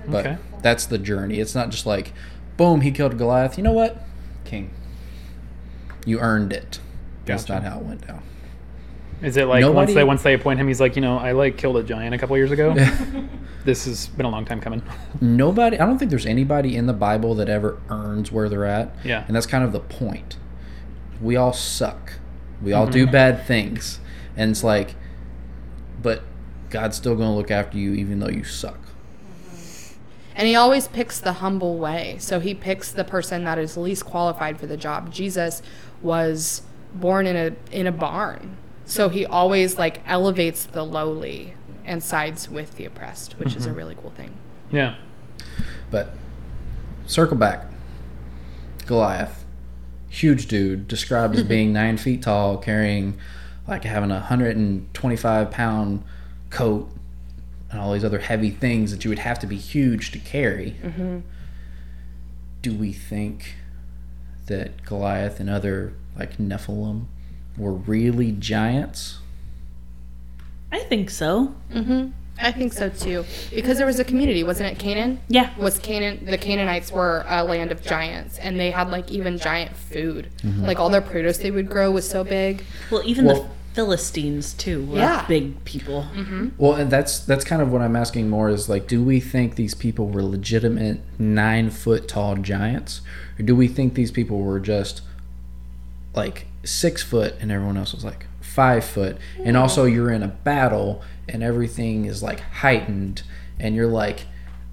But Okay. that's the journey. It's not just like, boom, he killed Goliath. You know what? King. You earned it. That's not how it went down. Is it like Nobody- once they once they appoint him, he's like, you know, I like killed a giant a couple years ago. (laughs) (laughs) this has been a long time coming. (laughs) Nobody, I don't think there's anybody in the Bible that ever earns where they're at. Yeah. And that's kind of the point. We all suck. We all do mm-hmm. bad things. And it's like, but God's still going to look after you even though you suck. Mm-hmm. And he always picks the humble way. So he picks the person that is least qualified for the job. Jesus was born in a in a barn. So he always like elevates the lowly and sides with the oppressed, which is a mm-hmm. really cool thing. yeah. But circle back. Goliath, huge dude, described as (laughs) being nine feet tall, carrying like having a 125 pound coat and all these other heavy things that you would have to be huge to carry. Mm-hmm. Do we think that Goliath and other like Nephilim were really giants? I think so. Mm-hmm. I think so too. Because there was a community, wasn't it Canaan? Yeah. Was Canaan the Canaanites were a land of giants and they had like even giant food. Mm-hmm. Like all their produce they would grow was so big. Well, even Well- the Philistines too were Yeah. big people. Mm-hmm. Well, and that's that's kind of what I'm asking more is like, do we think these people were legitimate nine foot tall giants, or do we think these people were just like six foot and everyone else was like five foot, and also you're in a battle and everything is like heightened, and you're like.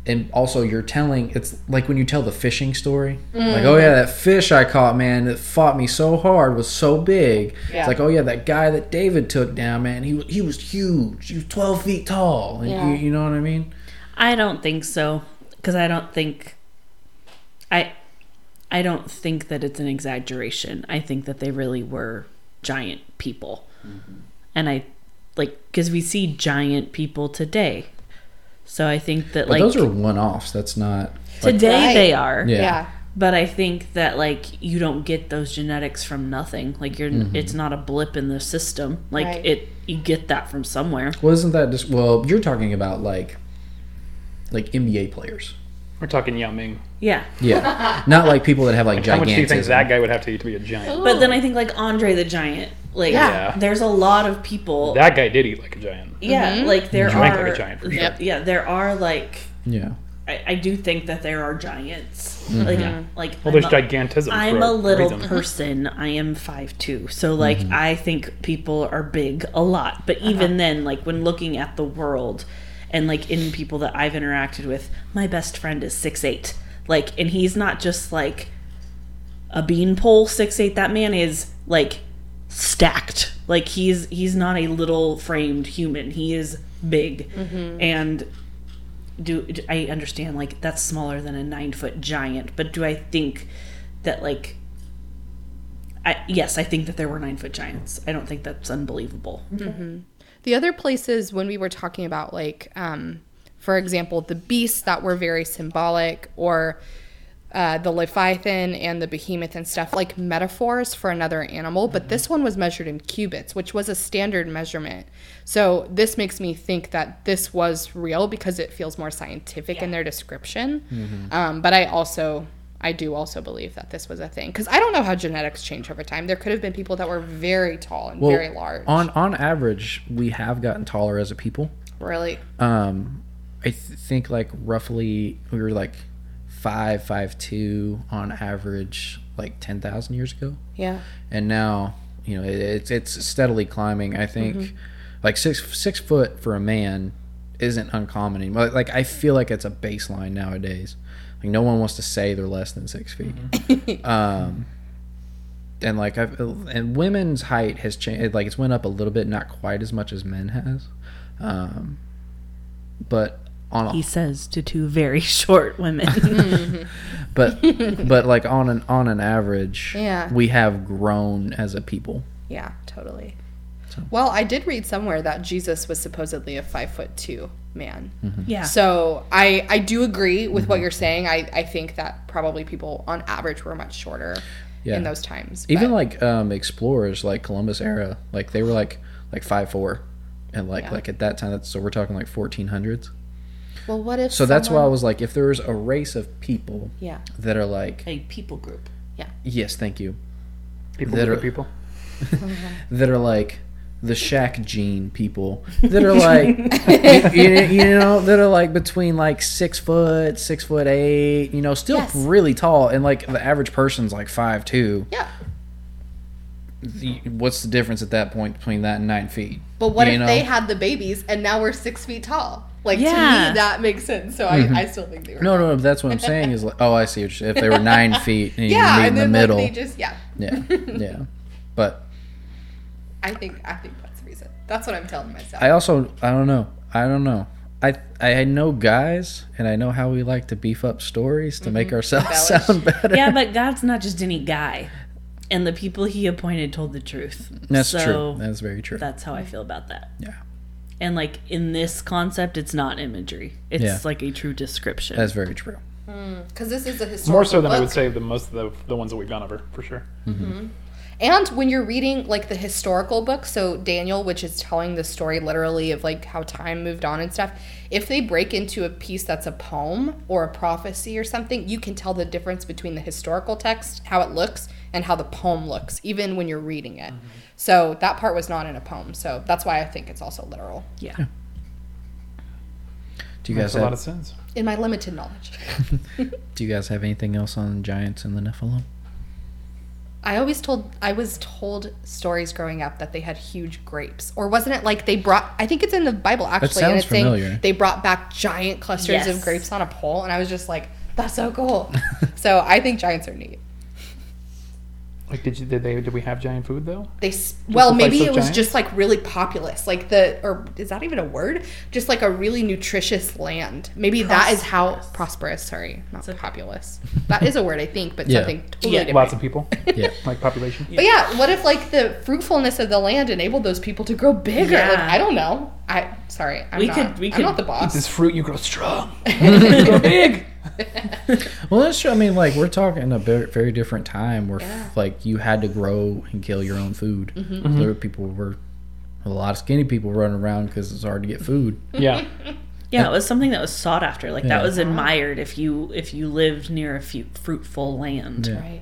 And also, you're telling it's like when you tell the fishing story, mm. like, oh yeah, that fish I caught, man, that fought me so hard was so big. Yeah. It's like, oh yeah, that guy that David took down, man, he was he was huge. He was twelve feet tall. And Yeah. you, you know what I mean? I don't think so because I don't think I I don't think that it's an exaggeration. I think that they really were giant people. Mm-hmm. And I like cuz we see giant people today. So I think that But like those are one offs. That's not. Like, today Right. they are. Yeah. Yeah. But I think that like you don't get those genetics from nothing. Like you're mm-hmm. it's not a blip in the system. Like Right. it you get that from somewhere. well, isn't that just? Well, you're talking about like, like NBA players. We're talking Yao Ming. Yeah. Yeah, (laughs) not like people that have like How much do you think that guy would have to eat to be a giant? But then I think like Andre the Giant. Like Yeah. there's a lot of people That guy did eat like a giant. Yeah, mm-hmm. like there Drank are like a giant, for sure. Yep. Yeah, there are like Yeah. I, I do think that there are giants. Mm-hmm. Like like Well, there's I'm a- gigantism. I'm for a little reason. (laughs) person. I am five two, so like mm-hmm. I think people are big a lot. But even uh-huh. then, like when looking at the world, and like in people that I've interacted with, my best friend is six eight. Like, and he's not just like a beanpole six eight. That man is like stacked. Like he's he's not a little framed human. He is big, mm-hmm. and do do- I understand like that's smaller than a nine foot giant, but do I think that like I yes, I think that there were nine foot giants. I don't think that's unbelievable. Mm-hmm. The other places when we were talking about like um for example the beasts that were very symbolic or uh, the leviathan and the behemoth and stuff like metaphors for another animal but this one was measured in cubits which was a standard measurement. So this makes me think that this was real because it feels more scientific in their description. Um, but i also i do also believe that this was a thing because i don't know how genetics change over time there could have been people that were very tall and Well, very large On on average, we have gotten taller as a people. really Um, I th- think like roughly we were like five five two on average like ten thousand years ago. yeah and now you know it, it's it's steadily climbing. I think like six six foot for a man isn't uncommon anymore. Like I feel like it's a baseline nowadays. Like no one wants to say they're less than six feet. (laughs) um, and like I've and women's height has changed. Like it's went up a little bit, not quite as much as men has. Um, but on a He says to two very (laughs) short women. (laughs) but but like on an on an average, Yeah. we have grown as a people. Yeah, totally. Well, I did read somewhere that Jesus was supposedly a five foot two man. yeah. So I I do agree with what you're saying. I I think that probably people on average were much shorter Yeah. in those times. Even but- like um, explorers, like Columbus era, like they were like like five four, and like Yeah. like at that time, that's so we're talking like fourteen hundreds. well, what if So that's why I was like, if there was a race of people yeah that are like, a people group. Yeah. Yes, thank you, People that that are- people. (laughs) that are like the Shaq gene people that are like (laughs) you, you know that are like between like six foot, six foot eight, you know, still Yes. really tall, and like the average person's like five two. yeah. The- What's the difference at that point between that and nine feet? But what You if know? they had the babies and now we're six feet tall? Like to Yeah. me, that makes sense. So I, mm-hmm. I still think they were. No, no, no. That's what I'm saying. Is like, oh, I see. What you're, saying. if they were (laughs) nine feet and Yeah, meet in and the middle, like they just yeah. yeah, yeah. But I think I think that's the reason. That's what I'm telling myself. I also, I don't know. I don't know. I I know guys, and I know how we like to beef up stories to make mm-hmm. ourselves Embellish. sound better. Yeah, but God's not just any guy. and the people he appointed told the truth. That's So true. That's very true. That's how I feel about that. yeah, And like in this concept, it's not imagery; it's Yeah. like a true description. that's very true. Hmm. Because this is a historical More so than I would say the most of the, the ones that we've gone over, for sure. Mm-hmm. Mm-hmm. And when you're reading like the historical book, so Daniel, which is telling the story literally of like how time moved on and stuff, if they break into a piece that's a poem or a prophecy or something, you can tell the difference between the historical text, how it looks, and how the poem looks, even when you're reading it. Mm-hmm. So that part was not in a poem. So that's why I think it's also literal yeah. Do you Makes guys a lot of sense. in my limited knowledge. (laughs) Do you guys have anything else on giants and the Nephilim? I always told I was told stories growing up that they had huge grapes, or wasn't it like they brought? I think it's in the Bible actually, and sounds it's saying familiar. they brought back giant clusters Yes. of grapes on a pole, and I was just like, "That's so cool." (laughs) so I think giants are neat. Like, did you did they did we have giant food though? They s- well, maybe it was giants? just like really populous, like the or is that even a word? Just like a really nutritious land. Maybe that is how prosperous. Sorry, not populous. That is a word I think, but Yeah. something totally Yeah. different. Lots of people, (laughs) Yeah. like population. Yeah. But yeah, what if like the fruitfulness of the land enabled those people to grow bigger? Like Yeah. I don't know. I sorry, I'm We not. could- we I'm could not the Eat boss. this fruit, you grow strong. (laughs) grow big. (laughs) (laughs) Well, that's true. I mean, like we're talking a very, very different time where like you had to grow and kill your own food. Mm-hmm. There were people were a lot of skinny people running around because it's hard to get food. (laughs) Yeah, Yeah, it was something that was sought after. Like Yeah. that was admired if you if you lived near a few fruitful land, Yeah. Right.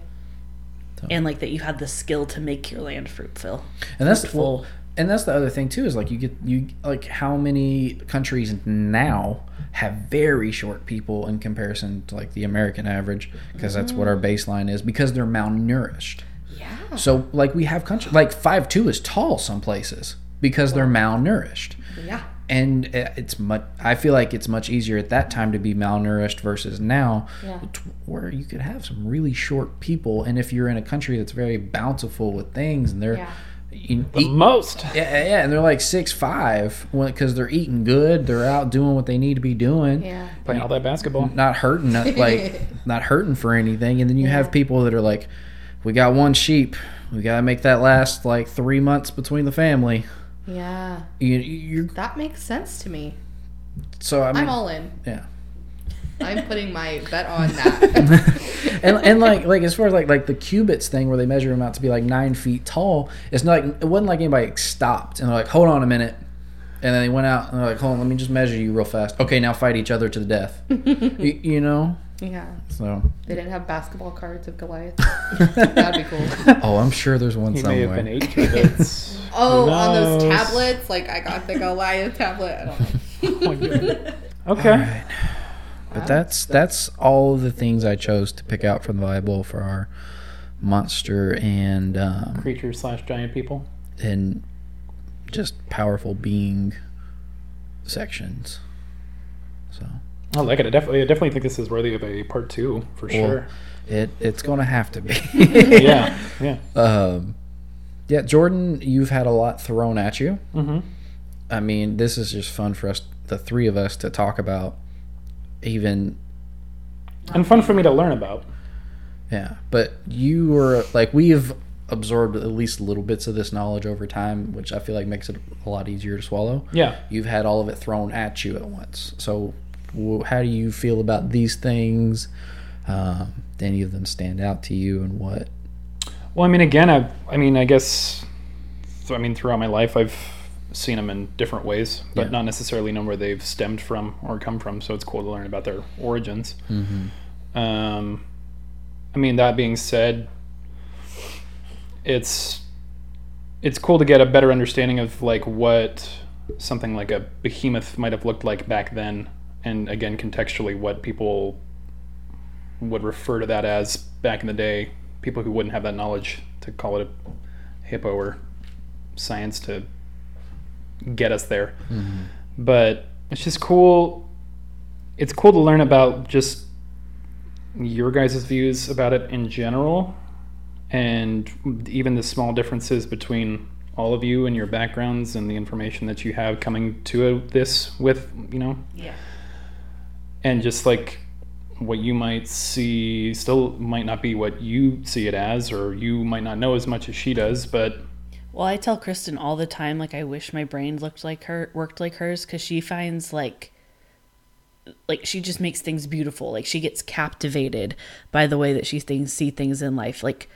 and like that you had the skill to make your land fruitful. And that's Fruitful. well, and that's the other thing too is like you get you like how many countries now have very short people in comparison to like the American average because that's what our baseline is because they're malnourished. Yeah. So like we have countries like five two is tall some places because they're malnourished. Yeah. and uh, it's much i feel like it's much easier at that time to be malnourished versus now Yeah. where you could have some really short people and if you're in a country that's very bountiful with things and they're Yeah. You the eat, most. yeah, yeah, yeah, and they're like six five because they're eating good they're out doing what they need to be doing Yeah. Playing all that basketball. not hurting not like (laughs) not hurting for anything and then you have people that are like we got one sheep we gotta make that last like three months between the family Yeah. you, you're That makes sense to me. so i mean I'm all in. yeah I'm putting my bet on (laughs) that. (laughs) and and like like as far as like like the cubits thing where they measure them out to be like nine feet tall, it's not like it wasn't like anybody stopped and they're like, hold on a minute, and then they went out and they're like, hold on, let me just measure you real fast. Okay, now fight each other to the death. (laughs) you, you know, yeah. so They didn't have basketball cards of Goliath. That'd be cool. oh, I'm sure there's one He may have been somewhere. eight cubits. Oh, on those tablets, like I got the Goliath tablet. I don't know. Oh my God. Okay. But that's that's all of the things I chose to pick out from the Bible for our monster and um, Creature slash giant people. and just powerful being sections. So. I like it. I definitely, I definitely think this is worthy of a part two for Well, sure. It it's gonna have to be. (laughs) yeah, yeah. (laughs) Um, yeah, Jordan, you've had a lot thrown at you. Mhm. I mean, this is just fun for us, the three of us, to talk about. Even And fun for me to learn about. yeah, but you were like we've absorbed at least little bits of this knowledge over time, which I feel like makes it a lot easier to swallow. Yeah. You've had all of it thrown at you at once. So, how do you feel about these things? Um, do any of them stand out to you, and what? Well, I mean, again, I, I mean, I guess, so, I mean, throughout my life, I've seen them in different ways, but Yeah. not necessarily know where they've stemmed from or come from. So it's cool to learn about their origins. Um, I mean, that being said, it's it's cool to get a better understanding of like what something like a behemoth might have looked like back then, and again, contextually, what people would refer to that as back in the day. People who wouldn't have that knowledge to call it a hippo or science to get us there. Mm-hmm. But it's just cool. It's cool to learn about just your guys' views about it in general, and even the small differences between all of you and your backgrounds and the information that you have coming to this with, you know, Yeah. and just like what you might see still might not be what you see it as, or you might not know as much as she does. But Well, I tell Kristen all the time, like I wish my brain looked like her, worked like hers, because she finds like, like she just makes things beautiful. Like she gets captivated by the way that she things see things in life. Like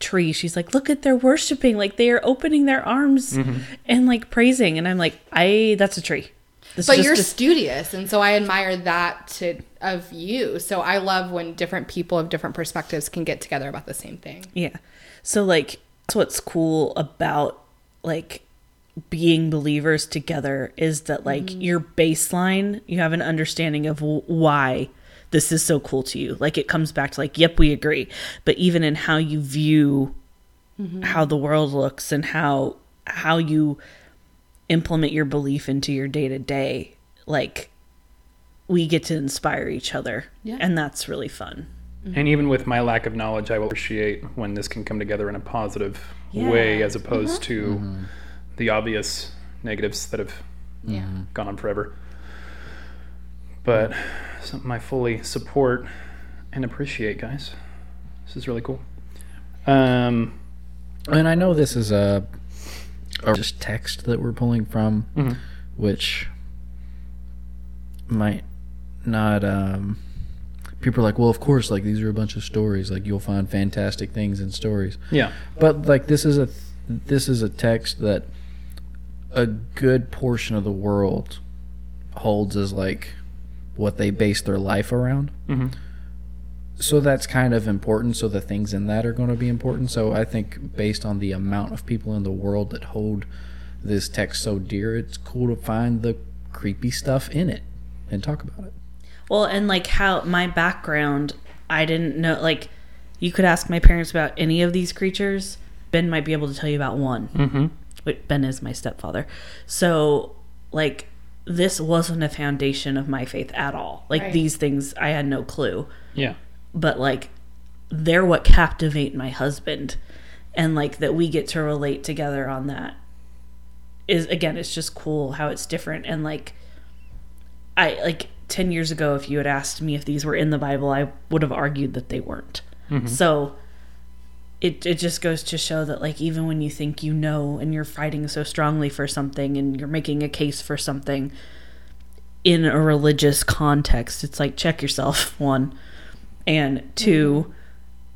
tree, she's like, look at they're worshiping, like they are opening their arms mm-hmm. and like praising, and I'm like, I that's a tree. This but is you're a- studious and so i admire that to of you so i love when different people of different perspectives can get together about the same thing Yeah. So like that's what's cool about like being believers together is that like mm-hmm. your baseline, you have an understanding of why this is so cool to you. Like it comes back to like, yep, we agree. But even in how you view mm-hmm. how the world looks and how how you implement your belief into your day to day, like we get to inspire each other. Yeah. And that's really fun. And even with my lack of knowledge, I will appreciate when this can come together in a positive way, as opposed to the obvious negatives that have yeah gone on forever. But something I fully support and appreciate, guys. This is really cool. Um, And I know this is a, a just text that we're pulling from, which might not. Um, people are like, well, of course, like these are a bunch of stories. Like you'll find fantastic things in stories. yeah, But like this is a this is a text that a good portion of the world holds as like what they base their life around. Mhm. So that's kind of important. So the things in that are going to be important. So I think based on the amount of people in the world that hold this text so dear, it's cool to find the creepy stuff in it and talk about it. Well, and like how my background, I didn't know. Like, you could ask my parents about any of these creatures. Ben might be able to tell you about one. Mm-hmm. But Ben is my stepfather. So, like, this wasn't a foundation of my faith at all. Like, Right. these things, I had no clue. yeah, But, like, they're what captivate my husband. And, like, that we get to relate together on that is, again, it's just cool how it's different. And, like, I like 10 years ago if you had asked me if these were in the bible i would have argued that they weren't. Mm-hmm. So it, it just goes to show that like even when you think you know and you're fighting so strongly for something and you're making a case for something in a religious context it's like check yourself (laughs) one. And two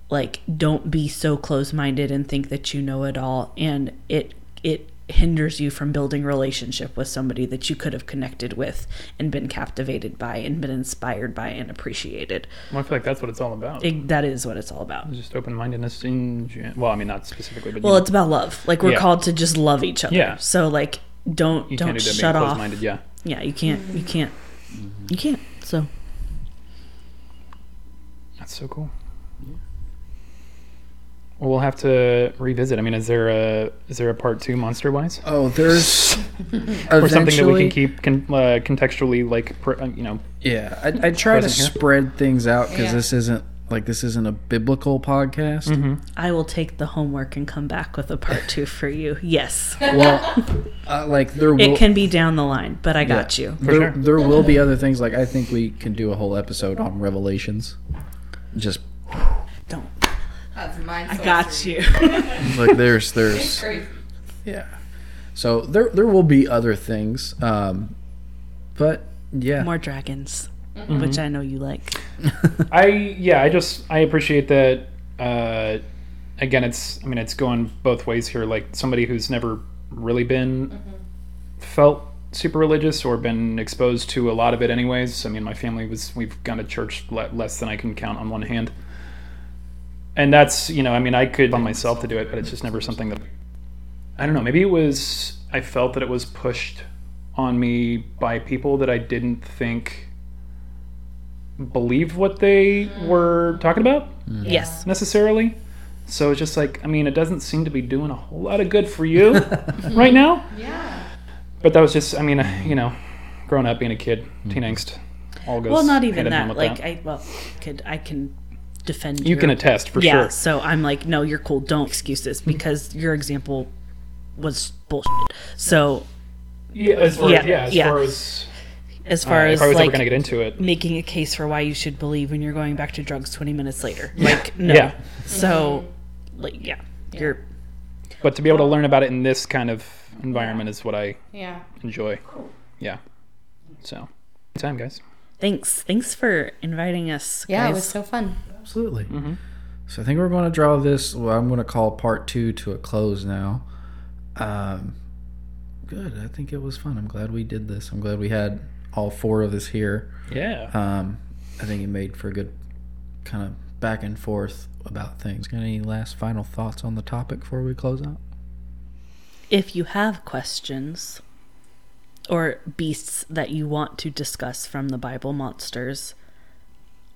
like don't be so close-minded and think that you know it all. And it it hinders you from building relationship with somebody that you could have connected with and been captivated by and been inspired by and appreciated well, I feel like that's what it's all about. it, that is what it's all about just open-mindedness in well, I mean, not specifically, but well know, it's about love like we're Yeah. called to just love each other Yeah. so like don't you don't do shut off. Yeah, yeah you can't you can't you can't so that's so cool. Well, we'll have to revisit. I mean, is there a is there a part two, monster wise, Oh, there's (laughs) or something that we can keep con- uh, contextually like pr- uh, you know? Yeah, I, I try to here. spread things out because Yeah. this isn't like this isn't a biblical podcast. i will take the homework and come back with a part two for you yes Well, uh, like there will it can be down the line but i got you there, sure. there will be other things. Like I think we can do a whole episode on Revelations. Just don't that's mine i got you (laughs) like there's there's yeah. So there there will be other things, um, but yeah, more dragons which i know you like (laughs) I yeah, I just I appreciate that. Uh, again, it's I mean it's going both ways here. Like somebody who's never really been felt super religious or been exposed to a lot of it, anyways. I mean, my family was we've gone to church le- less than I can count on one hand, and that's you know I mean I could on myself to do it, but it's just never something that I don't know. Maybe it was I felt that it was pushed on me by people that I didn't think believed what they were talking about yes necessarily. So it's just like, I mean, it doesn't seem to be doing a whole lot of good for you (laughs) right now. yeah But that was just, I mean, uh, you know, growing up, being a kid, teen angst, all goes. well not even in hand that like i well could i can defend you your- can attest for yeah sure. So i'm like no you're cool don't excuse this because your example was bullshit so Yeah, as far Yeah, as, yeah, as yeah. far as as far uh, as if I was like ever going to get into it. making a case for why you should believe when you're going back to drugs 20 minutes later. Like, no. Yeah. So, like, yeah, you're But to be able to learn about it in this kind of environment is what I Yeah. enjoy. Yeah. So, good time, guys. thanks. Thanks for inviting us. Yeah, it was so fun. Absolutely. So I think we're going to draw this. Well, I'm going to call part two to a close now. Um, good. I think it was fun. I'm glad we did this. I'm glad we had all four of us here. Yeah. Um, I think it made for a good kind of back and forth about things. Got any last final thoughts on the topic before we close out? If you have questions or beasts that you want to discuss from the Bible monsters,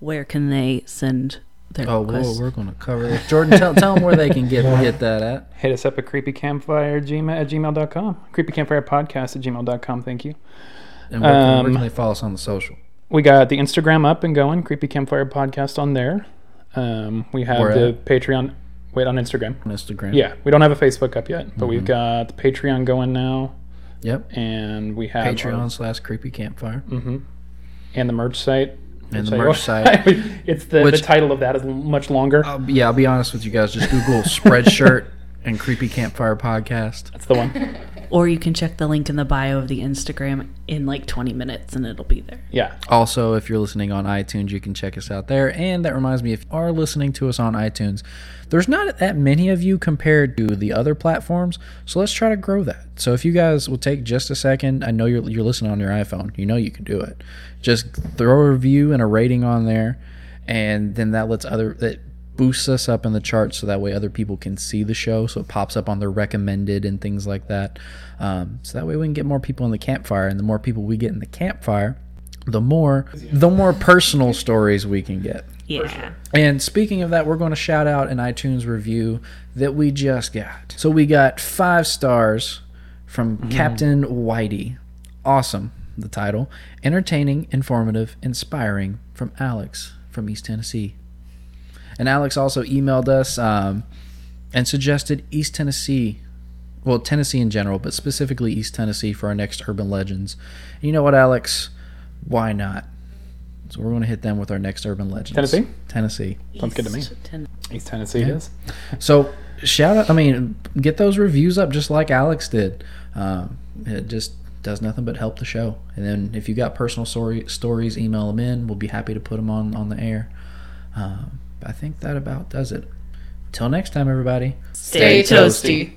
where can they send their Oh, well, requests? we're going to cover this. Jordan, tell, tell them where they can get get that at. Hit us up at creepycampfiregmail at gmail.com. Creepycampfirepodcast at gmail.com. Thank you. And where, can, where Um, can they follow us on the social? We got the Instagram up and going, Creepy Campfire Podcast on there. Um, we have Where the at? Patreon. Wait, on Instagram. On Instagram? Yeah, we don't have a Facebook up yet, but we've Mm-hmm. got the Patreon going now, Yep. and we have Patreon our- slash creepy campfire. and the merch site. And the Sorry, merch site. (laughs) it's the, Which- the title of that is much longer. I'll, yeah, I'll be honest with you guys. Just Google Spreadshirt (laughs) and Creepy Campfire Podcast. That's the one. (laughs) Or you can check the link in the bio of the Instagram in like 20 minutes and it'll be there. Yeah. Also, if you're listening on iTunes, you can check us out there. And that reminds me, if you are listening to us on iTunes, there's not that many of you compared to the other platforms. So let's try to grow that. So if you guys will take just a second, I know you're, you're listening on your iPhone, you know you can do it. Just throw a review and a rating on there, and then that lets other that boosts us up in the charts so that way other people can see the show so it pops up on their recommended and things like that um, so that way we can get more people in the campfire and the more people we get in the campfire the more the more personal stories we can get Yeah. and speaking of that, we're going to shout out an iTunes review that we just got. So we got five stars from Captain Whitey. Awesome, the title. Entertaining, informative, inspiring from Alex from East Tennessee. And Alex also emailed us um, and suggested East Tennessee, well, Tennessee in general, but specifically East Tennessee for our next Urban Legends. And you know what, Alex? Why not? So we're going to hit them with our next Urban Legends. Tennessee? Tennessee. Sounds good to me. East Ten- East Tennessee is. So shout out. I mean, get those reviews up just like Alex did. Um, it just does nothing but help the show. And then if you got personal story, stories, email them in. We'll be happy to put them on on the air. Um, I think that about does it. Till next time, everybody. Stay toasty.